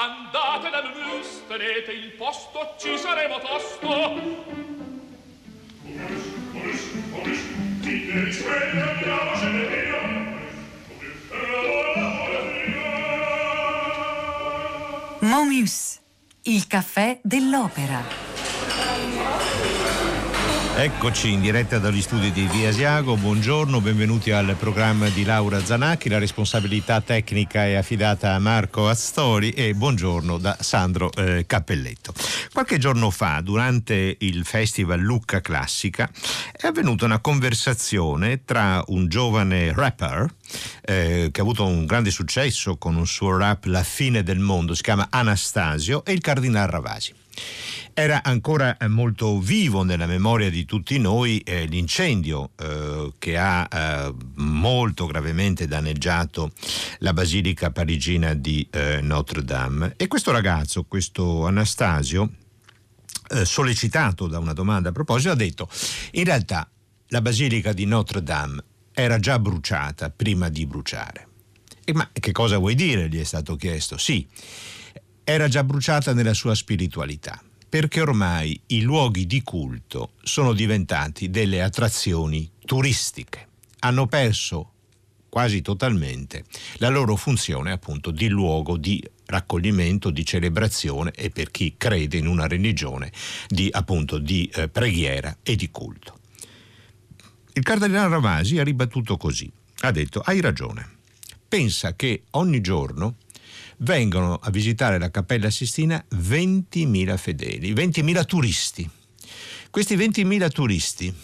Andate da Mus, tenete il posto, ci saremo tosto. Momus, il caffè dell'opera. Eccoci in diretta dagli studi di Via Asiago, buongiorno, benvenuti al programma di Laura Zanacchi, la responsabilità tecnica è affidata a Marco Astori e buongiorno da Sandro eh, Cappelletto. Qualche giorno fa, durante il festival Lucca Classica, è avvenuta una conversazione tra un giovane rapper eh, che ha avuto un grande successo con un suo rap La fine del mondo, si chiama Anastasio, e il Cardinal Ravasi. Era ancora eh, molto vivo nella memoria di tutti noi eh, l'incendio eh, che ha eh, molto gravemente danneggiato la basilica parigina di eh, Notre Dame. E questo ragazzo, questo Anastasio, eh, sollecitato da una domanda a proposito, ha detto in realtà la basilica di Notre Dame era già bruciata prima di bruciare. E ma che cosa vuoi dire? gli è stato chiesto. Sì, era già bruciata nella sua spiritualità perché ormai i luoghi di culto sono diventati delle attrazioni turistiche. Hanno perso quasi totalmente la loro funzione appunto di luogo di raccoglimento, di celebrazione e per chi crede in una religione di appunto di eh, preghiera e di culto. Il cardinale Ravasi ha ribattuto così, ha detto hai ragione, pensa che ogni giorno vengono a visitare la Cappella Sistina 20.000 fedeli, 20.000 turisti. Questi 20.000 turisti,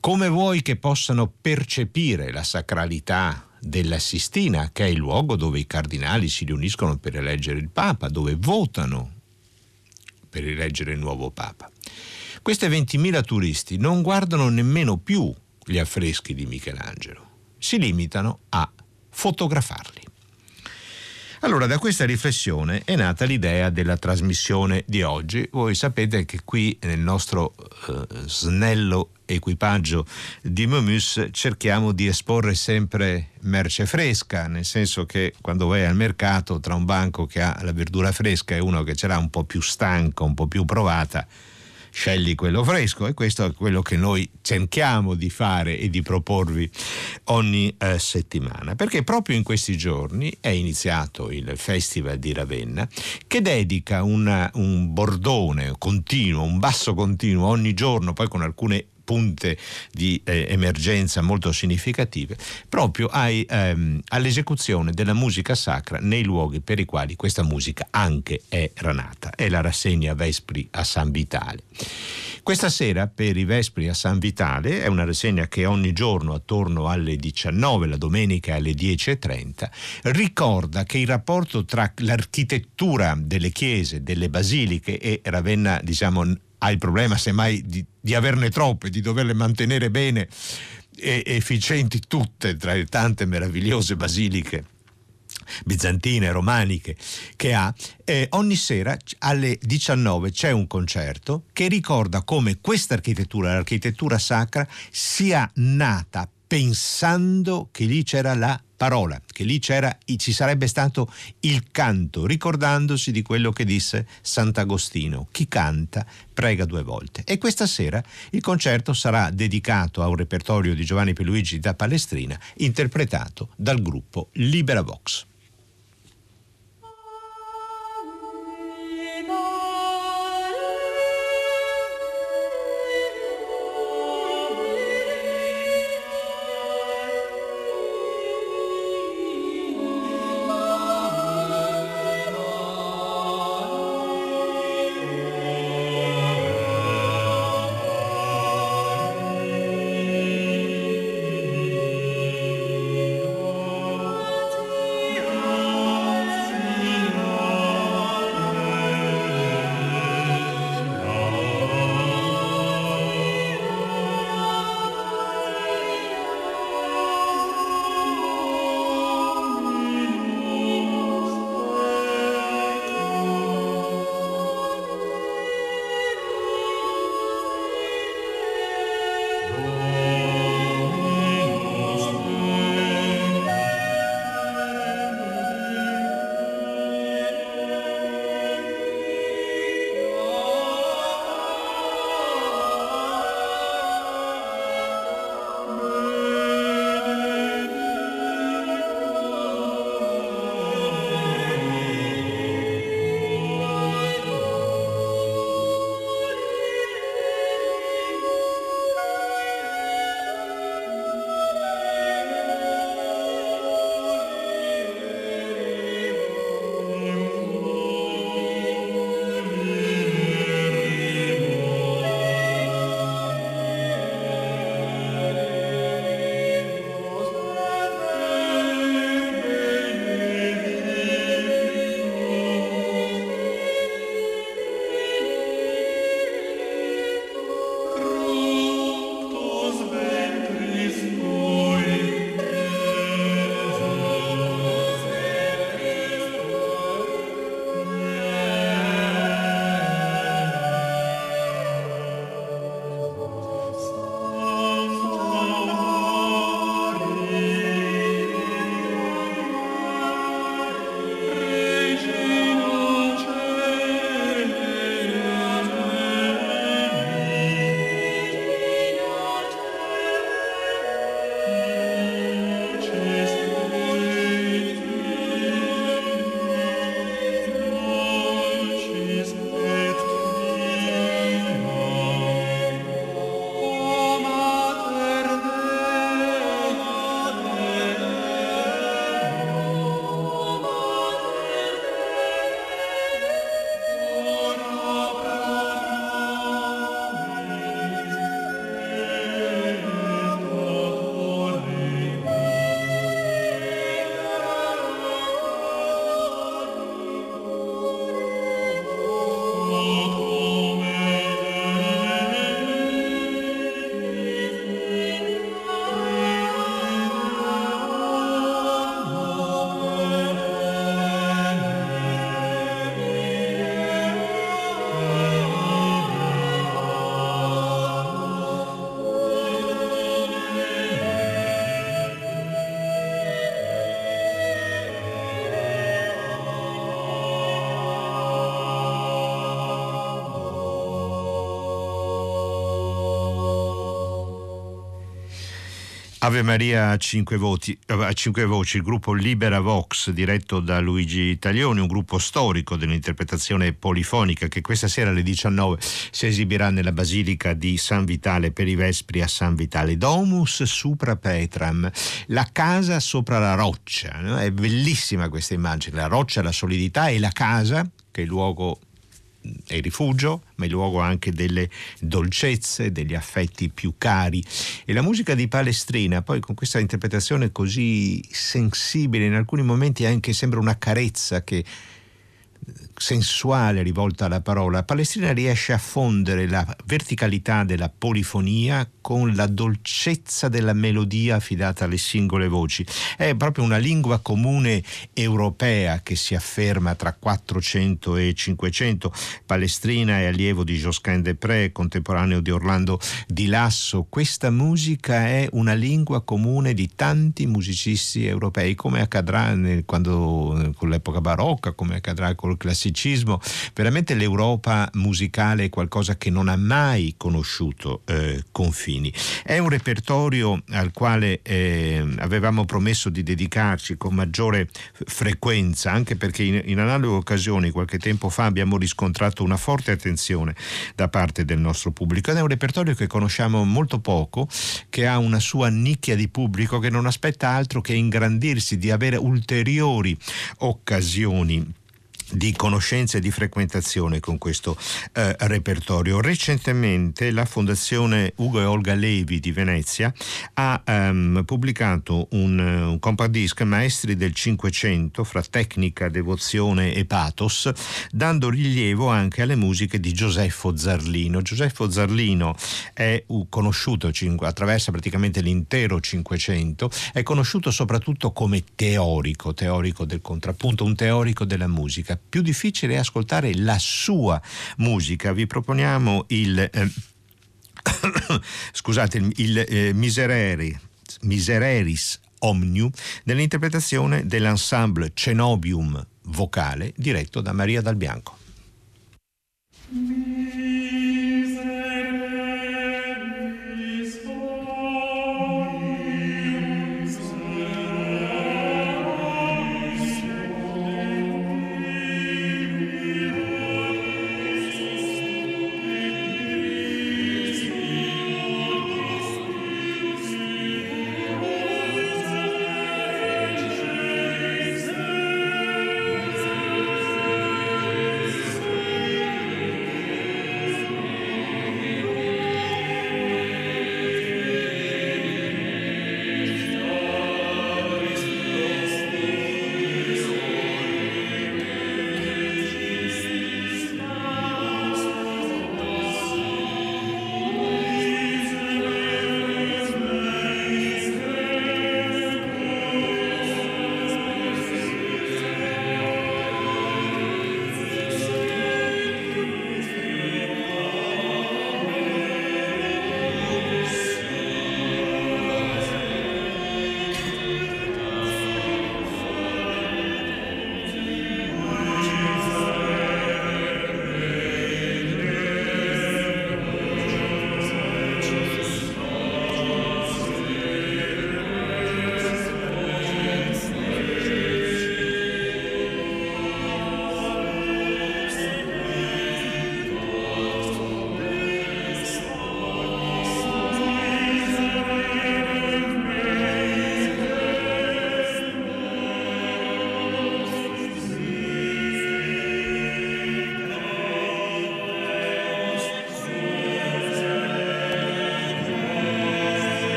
come vuoi che possano percepire la sacralità della Sistina, che è il luogo dove i cardinali si riuniscono per eleggere il Papa, dove votano per eleggere il nuovo Papa. Questi 20.000 turisti non guardano nemmeno più gli affreschi di Michelangelo, si limitano a fotografarli. Allora, da questa riflessione è nata l'idea della trasmissione di oggi. Voi sapete che qui nel nostro eh, snello equipaggio di Momus cerchiamo di esporre sempre merce fresca, nel senso che quando vai al mercato tra un banco che ha la verdura fresca e uno che ce l'ha un po' più stanco, un po' più provata, scegli quello fresco e questo è quello che noi cerchiamo di fare e di proporvi ogni eh, settimana perché proprio in questi giorni è iniziato il Festival di Ravenna che dedica una, un bordone continuo, un basso continuo ogni giorno poi con alcune punte di eh, emergenza molto significative, proprio ai, ehm, all'esecuzione della musica sacra nei luoghi per i quali questa musica anche è ranata. È la rassegna Vespri a San Vitale. Questa sera per i Vespri a San Vitale è una rassegna che ogni giorno attorno alle 19, la domenica alle 10.30, ricorda che il rapporto tra l'architettura delle chiese, delle basiliche e Ravenna, diciamo, ha il problema semmai di, di averne troppe, di doverle mantenere bene e efficienti tutte tra le tante meravigliose basiliche bizantine, romaniche che ha, eh, ogni sera alle 19 c'è un concerto che ricorda come questa architettura, l'architettura sacra, sia nata pensando che lì c'era la parola, che lì ci sarebbe stato il canto, ricordandosi di quello che disse Sant'Agostino. Chi canta prega due volte. E questa sera il concerto sarà dedicato a un repertorio di Giovanni Pierluigi da Palestrina, interpretato dal gruppo Libera Vox. Ave Maria a cinque, voti, a cinque, voci, il gruppo Libera Vox diretto da Luigi Taglioni, un gruppo storico dell'interpretazione polifonica che questa sera alle 19 si esibirà nella Basilica di San Vitale per i Vespri a San Vitale. Domus supra Petram, la casa sopra la roccia. No? È bellissima questa immagine, la roccia, la solidità e la casa, che è il luogo il rifugio, ma è luogo anche delle dolcezze, degli affetti più cari. E la musica di Palestrina, poi con questa interpretazione così sensibile, in alcuni momenti anche sembra una carezza che sensuale rivolta alla parola, Palestrina riesce a fondere la verticalità della polifonia con la dolcezza della melodia affidata alle singole voci. È proprio una lingua comune europea che si afferma tra 400 e 500. Palestrina è allievo di Josquin Desprez, contemporaneo di Orlando Di Lasso. Questa musica è una lingua comune di tanti musicisti europei, come accadrà nel, quando, con l'epoca barocca, come accadrà col classicismo. Veramente l'Europa musicale è qualcosa che non ha mai conosciuto eh, confini. È un repertorio al quale eh, avevamo promesso di dedicarci con maggiore frequenza, anche perché in, in analoghe occasioni qualche tempo fa abbiamo riscontrato una forte attenzione da parte del nostro pubblico. Ed è un repertorio che conosciamo molto poco, che ha una sua nicchia di pubblico che non aspetta altro che ingrandirsi, di avere ulteriori occasioni di conoscenza e di frequentazione con questo eh, repertorio. Recentemente la Fondazione Ugo e Olga Levi di Venezia ha um, pubblicato un, un compact disc Maestri del Cinquecento fra tecnica, devozione e pathos, dando rilievo anche alle musiche di Gioseffo Zarlino. Gioseffo Zarlino è conosciuto attraverso praticamente l'intero Cinquecento, è conosciuto soprattutto come teorico, teorico del contrappunto, un teorico della musica più difficile è ascoltare la sua musica. Vi proponiamo il... Eh, scusate, il eh, Miserere, Misereris Omnium nell'interpretazione dell'ensemble Cenobium vocale diretto da Maria Dal Bianco. un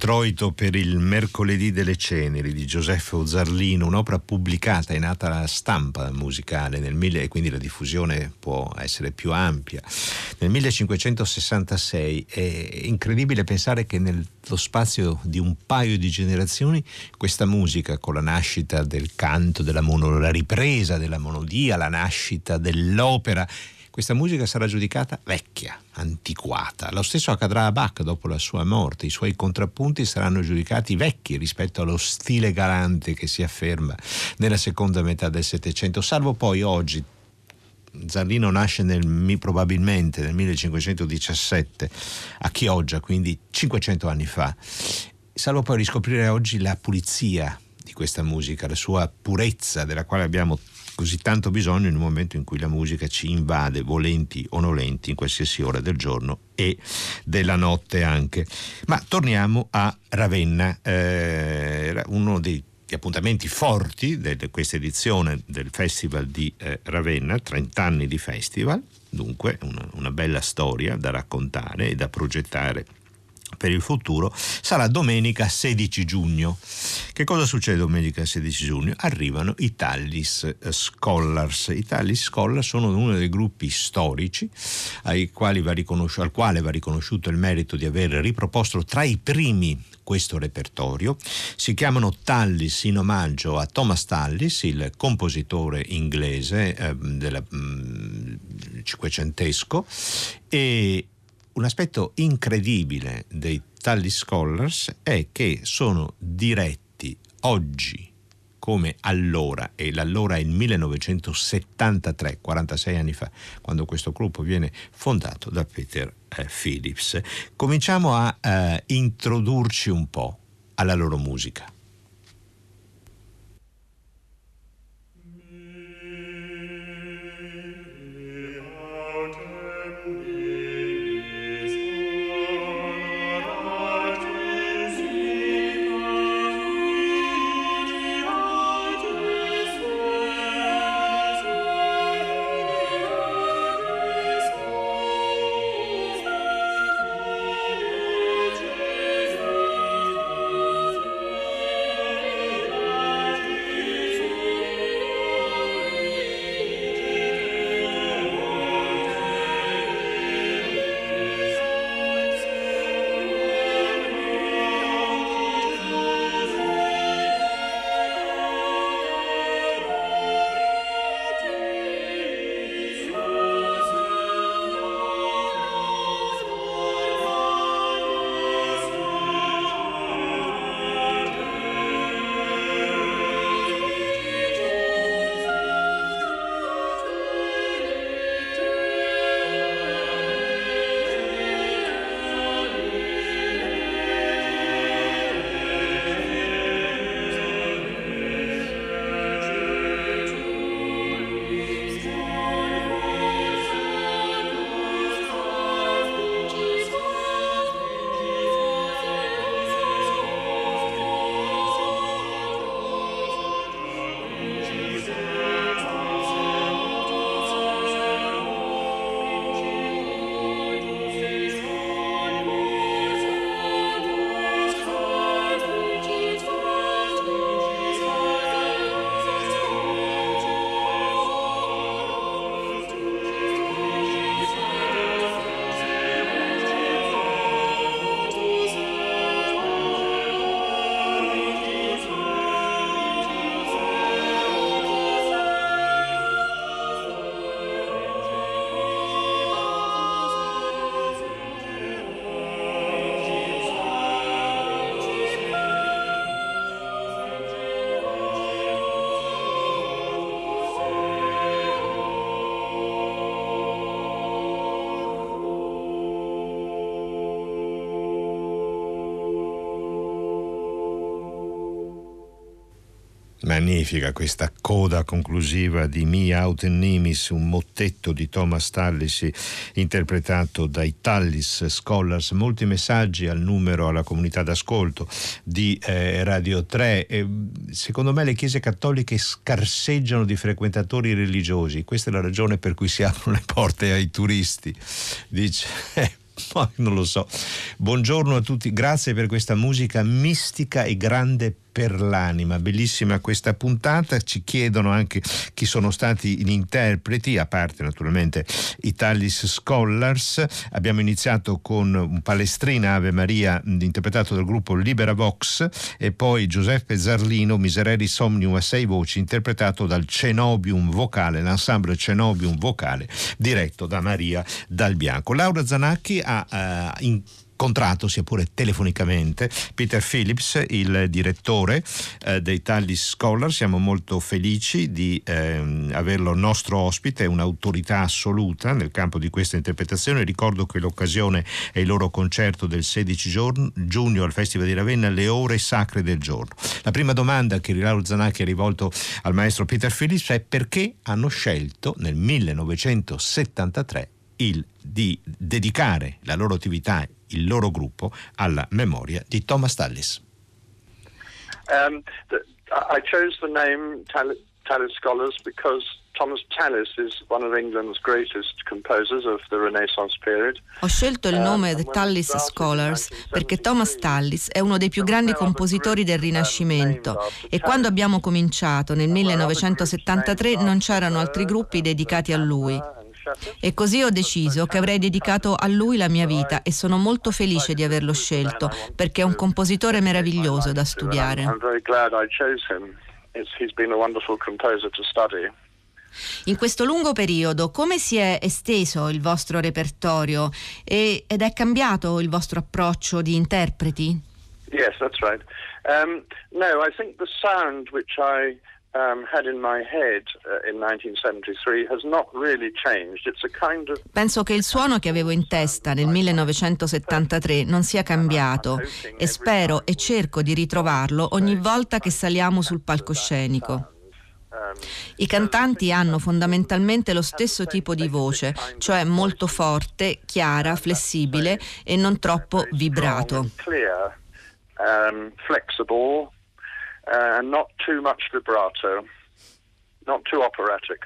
introito per il Mercoledì delle Ceneri di Giuseppe Zarlino, un'opera pubblicata nata alla stampa musicale nel mille, e quindi la diffusione può essere più ampia. Nel 1566 è incredibile pensare che nello spazio di un paio di generazioni questa musica con la nascita del canto, della mono, la ripresa della monodia, la nascita dell'opera questa musica sarà giudicata vecchia, antiquata. Lo stesso accadrà a Bach dopo la sua morte, i suoi contrappunti saranno giudicati vecchi rispetto allo stile galante che si afferma nella seconda metà del Settecento, salvo poi oggi. Zarlino nasce nel, probabilmente nel 1517 a Chioggia, quindi 500 anni fa, salvo poi riscoprire oggi la pulizia di questa musica, la sua purezza della quale abbiamo così tanto bisogno in un momento in cui la musica ci invade, volenti o nolenti, in qualsiasi ora del giorno e della notte anche. Ma torniamo a Ravenna, eh, uno dei appuntamenti forti di questa edizione del Festival di eh, Ravenna, 30 anni di festival, dunque una, una bella storia da raccontare e da progettare per il futuro sarà domenica 16 giugno. Che cosa succede domenica 16 giugno? Arrivano i Tallis eh, Scholars. I Tallis Scholars sono uno dei gruppi storici al quale va riconosciuto il merito di aver riproposto tra i primi questo repertorio. Si chiamano Tallis in omaggio a Thomas Tallis, il compositore inglese eh, del mm, cinquecentesco, e un aspetto incredibile dei Tally Scholars è che sono diretti oggi come allora, e l'allora è il 1973, 46 anni fa, quando questo gruppo viene fondato da Peter eh, Phillips. Cominciamo a eh, introdurci un po' alla loro musica. Magnifica questa coda conclusiva di Mi Autem Nimis, un mottetto di Thomas Tallis interpretato dai Tallis Scholars. Molti messaggi al numero, alla comunità d'ascolto di eh, Radio 3. E, secondo me le chiese cattoliche scarseggiano di frequentatori religiosi. Questa è la ragione per cui si aprono le porte ai turisti. Dice non lo so. Buongiorno a tutti, grazie per questa musica mistica e grande per l'anima. Bellissima questa puntata. Ci chiedono anche chi sono stati gli interpreti, a parte naturalmente i Tallis Scholars. Abbiamo iniziato con un Palestrina Ave Maria interpretato dal gruppo Libera Vox e poi Giuseppe Zarlino Miserere Somnium a sei voci interpretato dal Cenobium Vocale, l'ensemble Cenobium Vocale diretto da Maria Dal Bianco. Laura Zanacchi ha uh, in incontrato, sia pure telefonicamente, Peter Phillips, il direttore eh, dei Tallis Scholar. Siamo molto felici di eh, averlo nostro ospite, è un'autorità assoluta nel campo di questa interpretazione. Ricordo che l'occasione è il loro concerto del 16 giorno, giugno al Festival di Ravenna, Le ore sacre del giorno. La prima domanda che Rilaro Zanacchi ha rivolto al maestro Peter Phillips è perché hanno scelto nel 1973 il, di dedicare la loro attività il loro gruppo alla memoria di Thomas Tallis. Um, the, I chose the name Tallis, Tallis Scholars because Thomas Tallis is one of England's greatest composers of the Renaissance period. Ho scelto il nome The Tallis Scholars perché Thomas Tallis è uno dei più grandi compositori del Rinascimento e quando abbiamo cominciato nel 1973 non c'erano altri gruppi dedicati a lui. E così ho deciso che avrei dedicato a lui la mia vita e sono molto felice di averlo scelto perché è un compositore meraviglioso da studiare. In questo lungo periodo come si è esteso il vostro repertorio e, ed è cambiato il vostro approccio di interpreti? Yes, that's right. Um, no, I think the sound which I Penso che il suono che avevo in testa nel 1973 non sia cambiato e spero e cerco di ritrovarlo ogni volta che saliamo sul palcoscenico. I cantanti hanno fondamentalmente lo stesso tipo di voce, cioè molto forte, chiara, flessibile e non troppo vibrato. Um, uh, Uh, and not too much vibrato, not too operatic.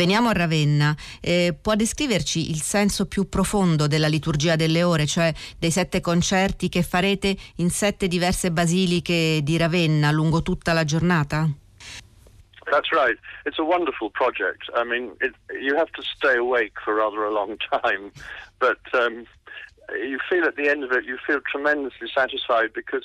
Veniamo a Ravenna. Eh, può descriverci il senso più profondo della liturgia delle ore, cioè dei sette concerti che farete in sette diverse basiliche di Ravenna lungo tutta la giornata? That's right. It's a wonderful project. I mean, it, you have to stay awake for rather a long time, but um, you feel at the end of it, you feel tremendously satisfied because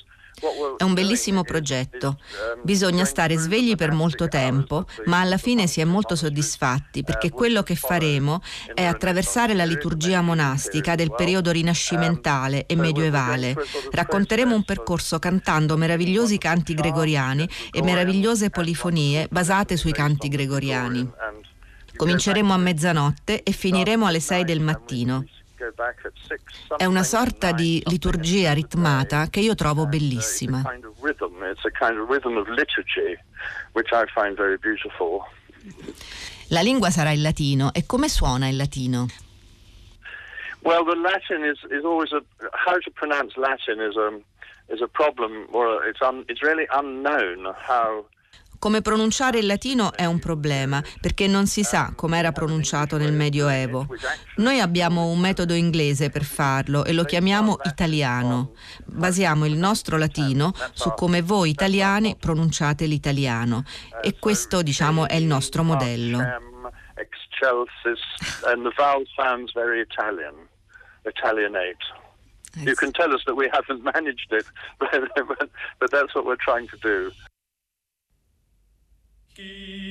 È un bellissimo progetto. Bisogna stare svegli per molto tempo, ma alla fine si è molto soddisfatti perché quello che faremo è attraversare la liturgia monastica del periodo rinascimentale e medioevale. Racconteremo un percorso cantando meravigliosi canti gregoriani e meravigliose polifonie basate sui canti gregoriani. Cominceremo a mezzanotte e finiremo alle 6 del mattino. È una sorta di liturgia ritmata che io trovo bellissima. La lingua sarà il latino e come suona il latino? Well, the Latin is, is always a how to pronounce Latin is a is a problem, or it's un, it's really unknown how come pronunciare il latino è un problema perché non si sa come era pronunciato nel Medioevo. Noi abbiamo un metodo inglese per farlo e lo chiamiamo italiano. Basiamo il nostro latino su come voi italiani pronunciate l'italiano e questo diciamo è il nostro modello. You can tell us that we haven't managed it, but, but that's what we're trying to do. Kyrie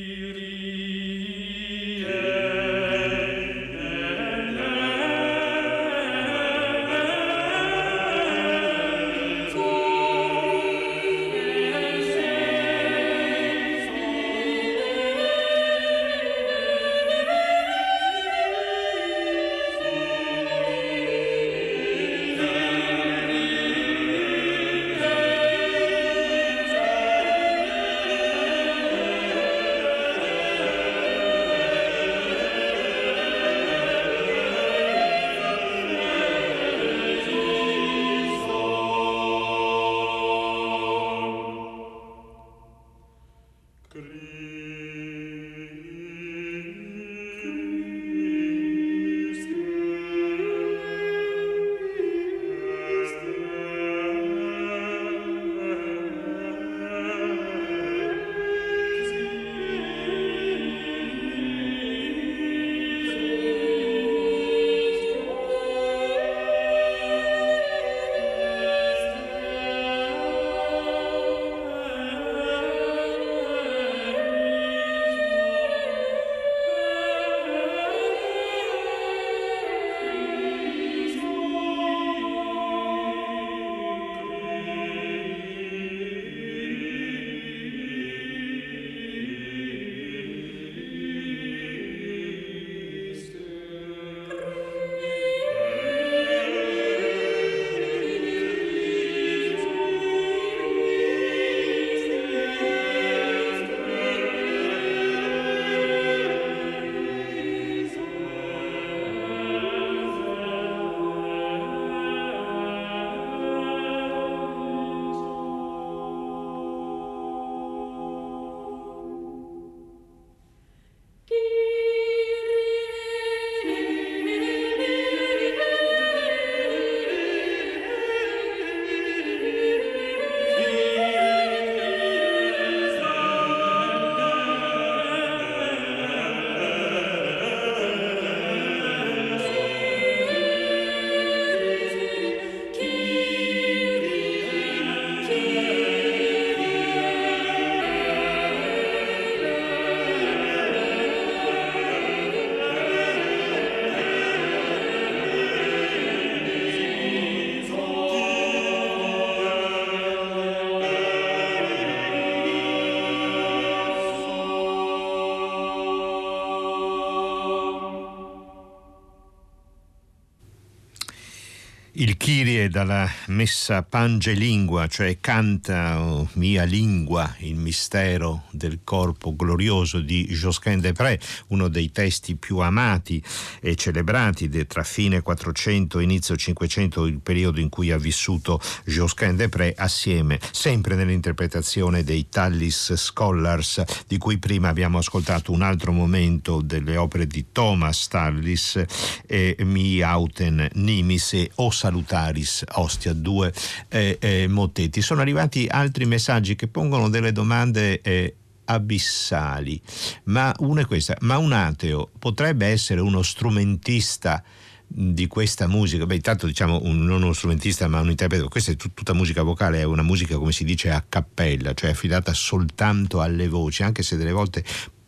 Il Kyrie dalla messa Pange Lingua, cioè canta oh, mia lingua, il mistero del corpo glorioso di Josquin Desprez, uno dei testi più amati e celebrati de, tra fine 400 e inizio 500, il periodo in cui ha vissuto Josquin Desprez, assieme, sempre nell'interpretazione dei Tallis Scholars, di cui prima abbiamo ascoltato un altro momento delle opere di Thomas Tallis, e Mi Auten Nimis e Os Salutaris Ostia, due eh, eh, mottetti. Sono arrivati altri messaggi che pongono delle domande eh, abissali, ma una è questa, ma un ateo potrebbe essere uno strumentista di questa musica, beh intanto diciamo un, non uno strumentista ma un interprete, questa è tut, tutta musica vocale, è una musica come si dice a cappella, cioè affidata soltanto alle voci, anche se delle volte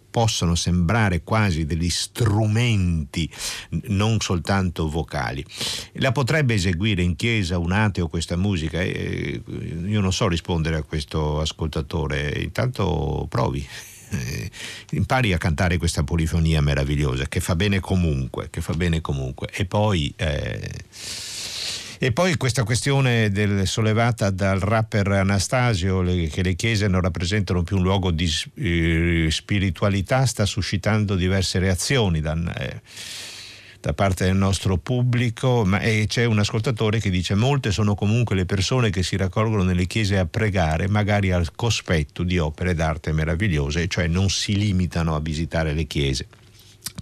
possono sembrare quasi degli strumenti non soltanto vocali. La potrebbe eseguire in chiesa un ateo questa musica? Eh, io non so rispondere a questo ascoltatore, intanto provi. Eh, impari a cantare questa polifonia meravigliosa che fa bene comunque, fa bene comunque. E poi eh, e poi questa questione del, sollevata dal rapper Anastasio, le, che le chiese non rappresentano più un luogo di eh, spiritualità, sta suscitando diverse reazioni. Da, eh, da parte del nostro pubblico, ma c'è un ascoltatore che dice molte sono comunque le persone che si raccolgono nelle chiese a pregare, magari al cospetto di opere d'arte meravigliose, cioè non si limitano a visitare le chiese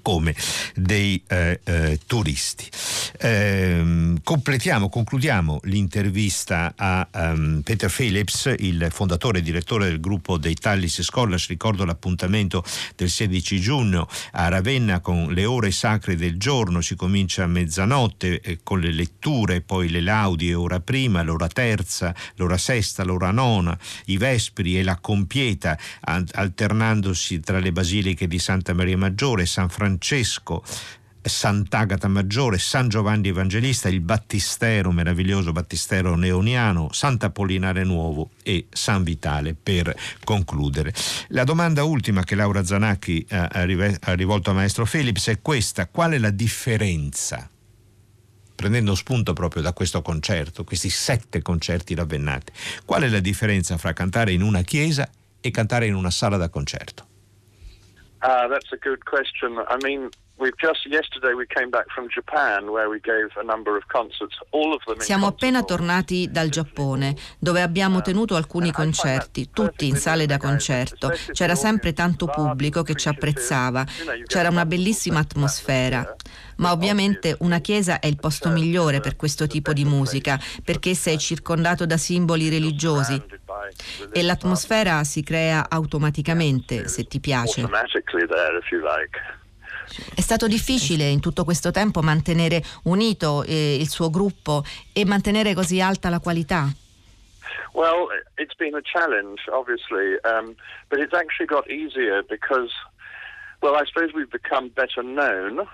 come dei eh, eh, turisti. Eh, completiamo, concludiamo l'intervista a um, Peter Phillips, il fondatore e direttore del gruppo dei Tallis Scholars. Ricordo l'appuntamento del 16 giugno a Ravenna con le ore sacre del giorno. Si comincia a mezzanotte eh, con le letture, poi le laudi, ora prima, l'ora terza, l'ora sesta, l'ora nona, i vespri e la compieta, alternandosi tra le basiliche di Santa Maria Maggiore, San Francesco Francesco, Sant'Agata Maggiore, San Giovanni Evangelista, il Battistero, meraviglioso Battistero neoniano, Sant'Apollinare Nuovo e San Vitale per concludere. La domanda ultima che Laura Zanacchi ha rivolto a Maestro Philips è questa, qual è la differenza? Prendendo spunto proprio da questo concerto, questi sette concerti ravvennati, qual è la differenza fra cantare in una chiesa e cantare in una sala da concerto? Uh, that's a good question. I mean, Siamo appena tornati dal Giappone, dove abbiamo tenuto alcuni concerti, tutti in sale da concerto. C'era sempre tanto pubblico che ci apprezzava, c'era una bellissima atmosfera. Ma ovviamente una chiesa è il posto migliore per questo tipo di musica, perché sei circondato da simboli religiosi e l'atmosfera si crea automaticamente se ti piace. È stato difficile in tutto questo tempo mantenere unito eh, il suo gruppo e mantenere così alta la qualità? Well, it's been a challenge, obviously, um, but it's actually got easier because, well, I suppose we've become better known.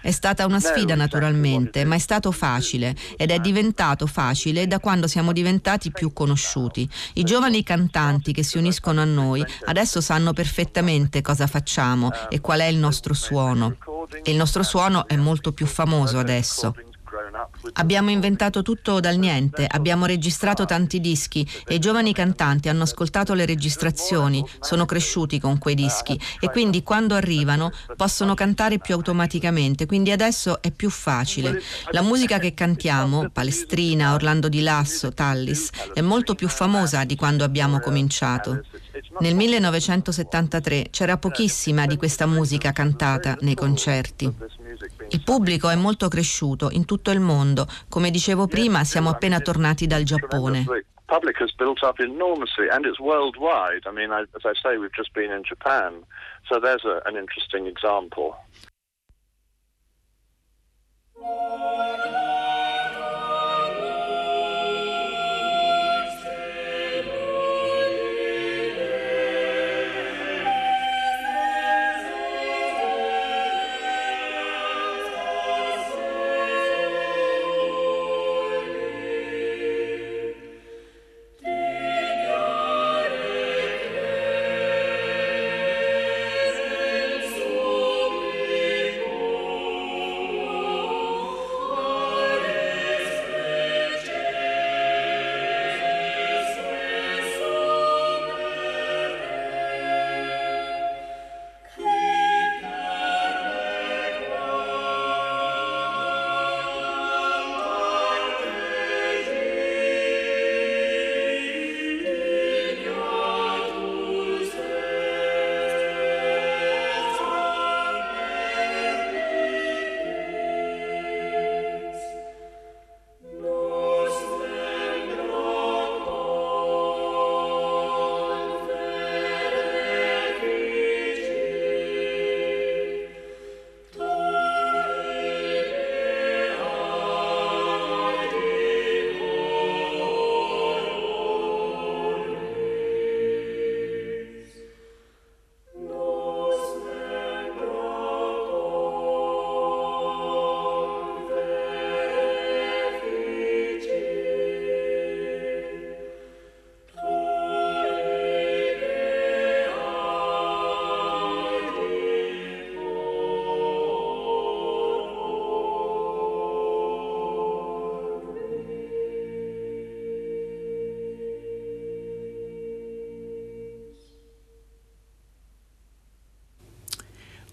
È stata una sfida naturalmente, ma è stato facile ed è diventato facile da quando siamo diventati più conosciuti. I giovani cantanti che si uniscono a noi adesso sanno perfettamente cosa facciamo e qual è il nostro suono. E il nostro suono è molto più famoso adesso. Abbiamo inventato tutto dal niente, abbiamo registrato tanti dischi e i giovani cantanti hanno ascoltato le registrazioni, sono cresciuti con quei dischi e quindi quando arrivano possono cantare più automaticamente, quindi adesso è più facile. La musica che cantiamo, Palestrina, Orlando di Lasso, Tallis, è molto più famosa di quando abbiamo cominciato. Nel 1973 c'era pochissima di questa musica cantata nei concerti. Il pubblico è molto cresciuto in tutto il mondo. Come dicevo prima, siamo appena tornati dal Giappone. public has built up enormously and it's worldwide. I mean, I, as I say, we've just been in Japan. So there's a, an interesting example.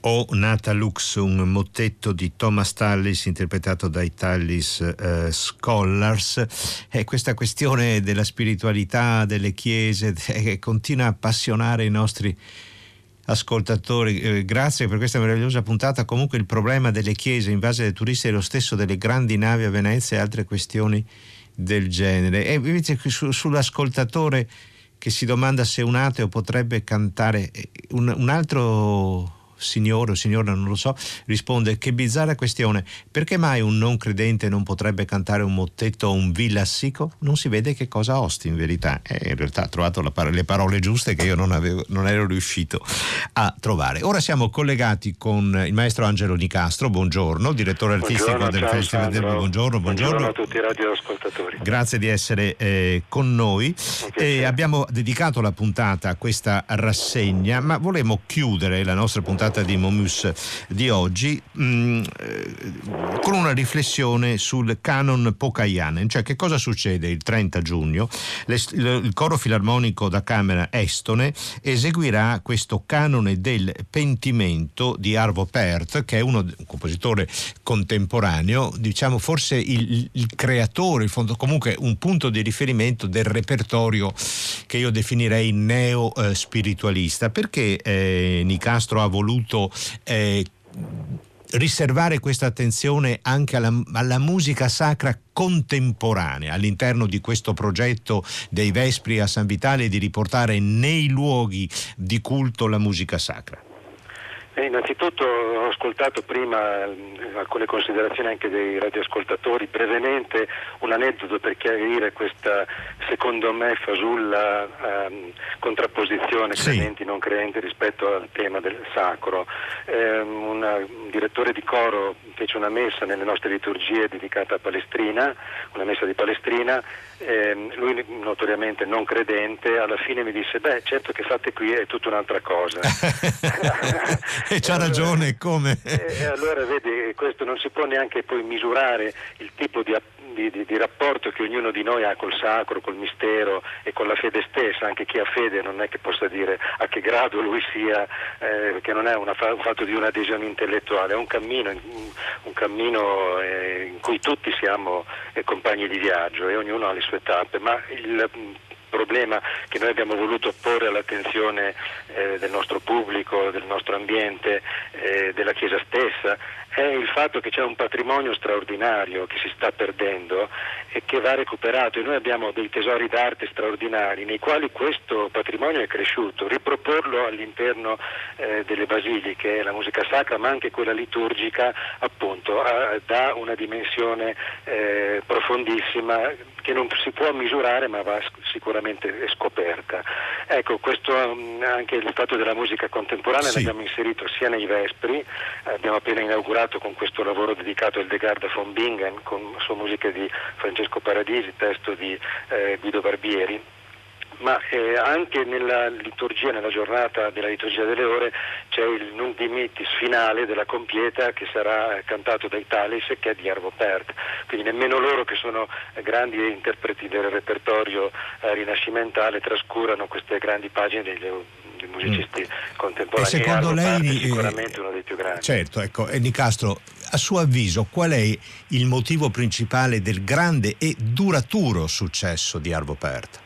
O Nata Lux, un mottetto di Thomas Tallis interpretato dai Tallis eh, Scholars. E questa questione della spiritualità delle chiese eh, continua a appassionare i nostri ascoltatori. Eh, grazie per questa meravigliosa puntata. Comunque il problema delle chiese invase dai turisti è lo stesso delle grandi navi a Venezia e altre questioni del genere. E invece su, sull'ascoltatore che si domanda se un ateo potrebbe cantare eh, un, un altro signore o signora, non lo so, risponde che bizzarra questione, perché mai un non credente non potrebbe cantare un mottetto o un villassico? Non si vede che cosa osti in verità. Eh, in realtà ha trovato par- le parole giuste che io non, avevo, non, ero riuscito a trovare. Ora siamo collegati con il maestro Angelo Nicastro, buongiorno, direttore artistico buongiorno, del Festival del buongiorno, buongiorno, buongiorno. a tutti i radioascoltatori. Grazie di essere eh, con noi. Abbiamo dedicato la puntata a questa rassegna, ma volevamo chiudere la nostra puntata puntata di Momus di oggi mm, eh, con una riflessione sul canon Pokayanen, cioè che cosa succede il 30 giugno? Il coro filarmonico da Camera Estone eseguirà questo canone del pentimento di Arvo Pärt, che è uno, un compositore contemporaneo, diciamo forse il, il creatore, il fondo, comunque un punto di riferimento del repertorio che io definirei neo-spiritualista, perché eh, Nicastro ha voluto voluto eh, riservare questa attenzione anche alla, alla, musica sacra contemporanea all'interno di questo progetto dei Vespri a San Vitale di riportare nei luoghi di culto la musica sacra? Eh, innanzitutto ho ascoltato prima eh, alcune considerazioni anche dei radioascoltatori, brevemente un aneddoto per chiarire questa, secondo me, fasulla ehm, contrapposizione sì. credenti non credenti rispetto al tema del sacro. Eh, un direttore di coro fece una messa nelle nostre liturgie dedicata a Palestrina, una messa di Palestrina, eh, lui notoriamente non credente, alla fine mi disse, beh certo che fate qui è tutta un'altra cosa. e c'ha ragione, come? E allora vedi, questo non si può neanche poi misurare il tipo di, di, di, di, rapporto che ognuno di noi ha col sacro, col mistero e con la fede stessa, anche chi ha fede non è che possa dire a che grado lui sia, eh, che non è una, un fatto di un'adesione intellettuale, è un cammino, un cammino eh, in cui tutti siamo eh, compagni di viaggio e ognuno ha le sue tappe, ma il problema che noi abbiamo voluto porre all'attenzione eh, del nostro pubblico, del nostro ambiente, eh, della Chiesa stessa, è il fatto che c'è un patrimonio straordinario che si sta perdendo e che va recuperato e noi abbiamo dei tesori d'arte straordinari nei quali questo patrimonio è cresciuto, riproporlo all'interno eh, delle basiliche, la musica sacra ma anche quella liturgica appunto ha, dà una dimensione eh, profondissima che non si può misurare ma va sicuramente scoperta. Ecco, questo mm, anche il fatto della musica contemporanea sì. l'abbiamo inserito sia nei Vespri, abbiamo appena inaugurato con questo lavoro dedicato al Degarda von Bingen con su musiche di Francesco Paradisi, testo di eh, Guido Barbieri ma eh, anche nella liturgia, nella giornata della liturgia delle ore c'è il Nunc Dimittis finale della compieta che sarà cantato dai Talis che è di Arvo Pärt, quindi nemmeno loro che sono grandi interpreti del repertorio eh, rinascimentale trascurano queste grandi pagine degli, dei musicisti mm. contemporanei. E secondo lei è sicuramente uno dei più grandi. Certo, ecco, e Nicastro, a suo avviso qual è il motivo principale del grande e duraturo successo di Arvo Pärt?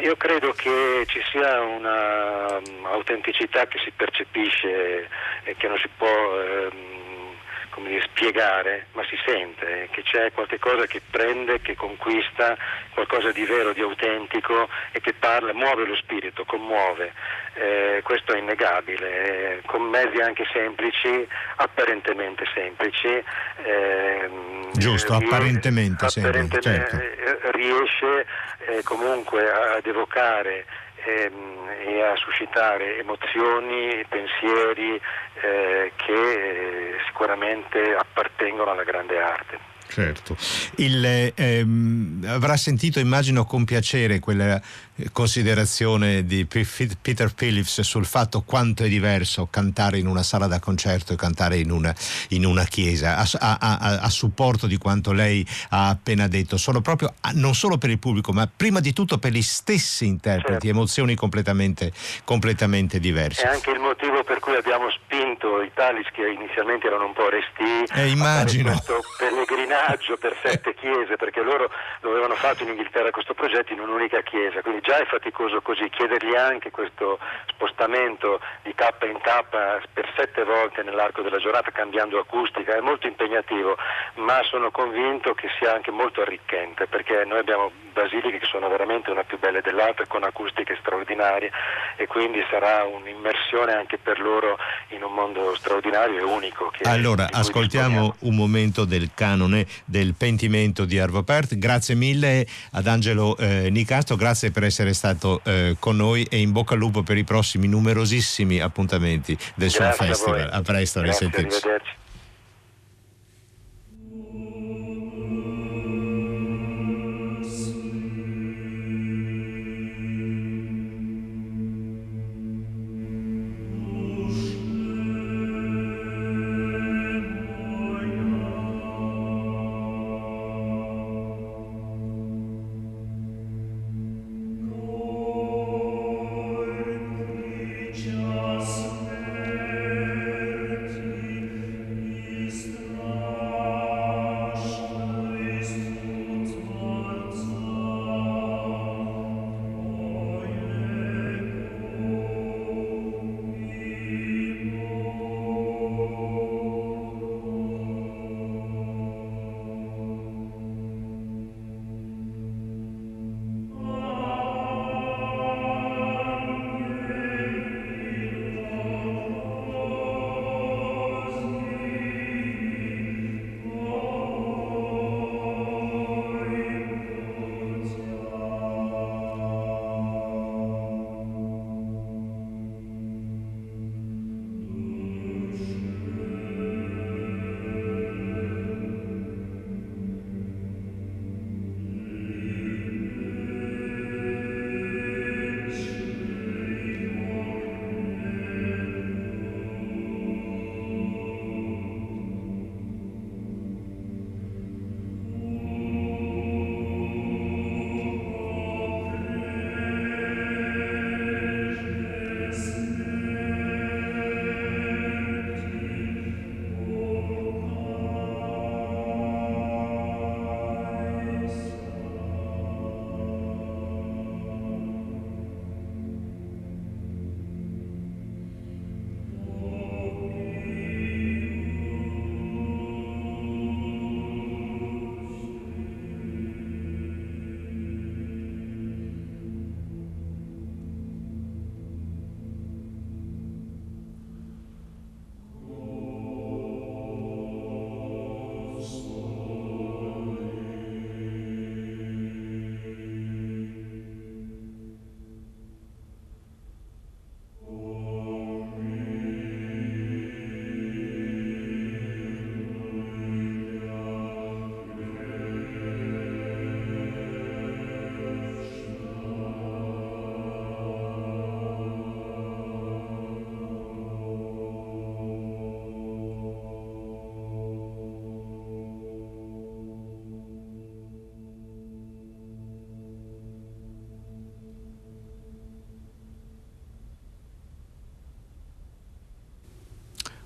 Io credo che ci sia un'autenticità um, che si percepisce e che non si può ehm, dire, spiegare, ma si sente che c'è qualcosa che prende, che conquista, qualcosa di vero, di autentico e che parla, muove lo spirito, commuove. Eh, questo è innegabile, eh, con mezzi anche semplici, apparentemente semplici. Eh, Giusto, apparentemente, apparentemente certo. riesce eh, comunque ad evocare ehm, e a suscitare emozioni, pensieri eh, che eh, sicuramente appartengono alla grande arte. Certo. Il, ehm, avrà sentito, immagino, con piacere quella eh, considerazione di Peter Phillips sul fatto quanto è diverso cantare in una sala da concerto e cantare in una, in una chiesa, a, a, a, a, supporto di quanto lei ha appena detto. Sono proprio, non solo per il pubblico, ma prima di tutto per gli stessi interpreti, certo. emozioni completamente, completamente diverse. È anche il motivo per cui abbiamo spinto i Talis, che inizialmente erano un po' resti, eh, immagino. questo pellegrinaggio per sette chiese, perché loro lo avevano fatto in Inghilterra questo progetto in un'unica chiesa, quindi già è faticoso così, chiedergli anche questo spostamento di tappa in tappa per sette volte nell'arco della giornata cambiando acustica è molto impegnativo, ma sono convinto che sia anche molto arricchente, perché noi abbiamo basiliche che sono veramente una più belle dell'altra con acustiche straordinarie e quindi sarà un'immersione anche per loro in un mondo straordinario e unico. allora, ascoltiamo un momento del canone del pentimento di Arvo Pert. Grazie mille ad Angelo eh, Nicastro, grazie per essere stato eh, con noi e in bocca al lupo per i prossimi numerosissimi appuntamenti del suo festival. A, a presto, a risentirci.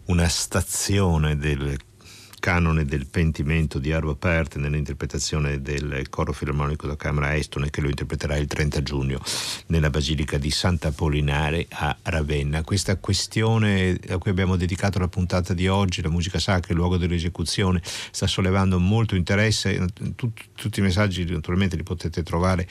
Una stazione del canone del pentimento di Arvo Pärt nell'interpretazione del coro filarmonico da Camera Estone che lo interpreterà il 30 giugno nella Basilica di Sant'Apollinare a Ravenna. Questa questione a cui abbiamo dedicato la puntata di oggi, la musica sacra, il luogo dell'esecuzione, sta sollevando molto interesse. Tut, tutti i messaggi naturalmente li potete trovare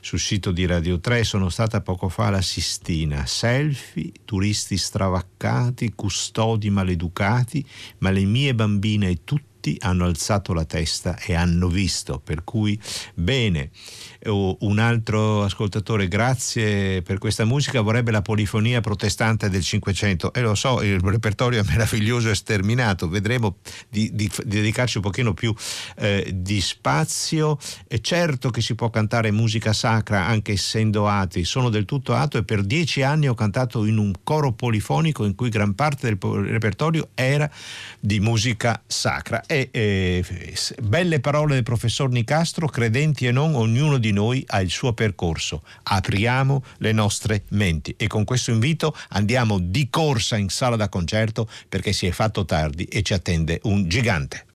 sul sito di Radio 3. Sono stata poco fa la Sistina. Selfie, turisti stravaccati, custodi maleducati, ma le mie bambine e tutti hanno alzato la testa e hanno visto, per cui bene. Un altro ascoltatore, grazie per questa musica, vorrebbe la polifonia protestante del Cinquecento. E lo so, il repertorio è meraviglioso e sterminato, vedremo di, di, di dedicarci un pochino più eh, di spazio. È certo che si può cantare musica sacra anche essendo atei, sono del tutto ateo e per dieci anni ho cantato in un coro polifonico in cui gran parte del repertorio era di musica sacra. E eh, belle parole del professor Nicastro, credenti e non, ognuno di noi ha il suo percorso. Apriamo le nostre menti e con questo invito andiamo di corsa in sala da concerto perché si è fatto tardi e ci attende un gigante.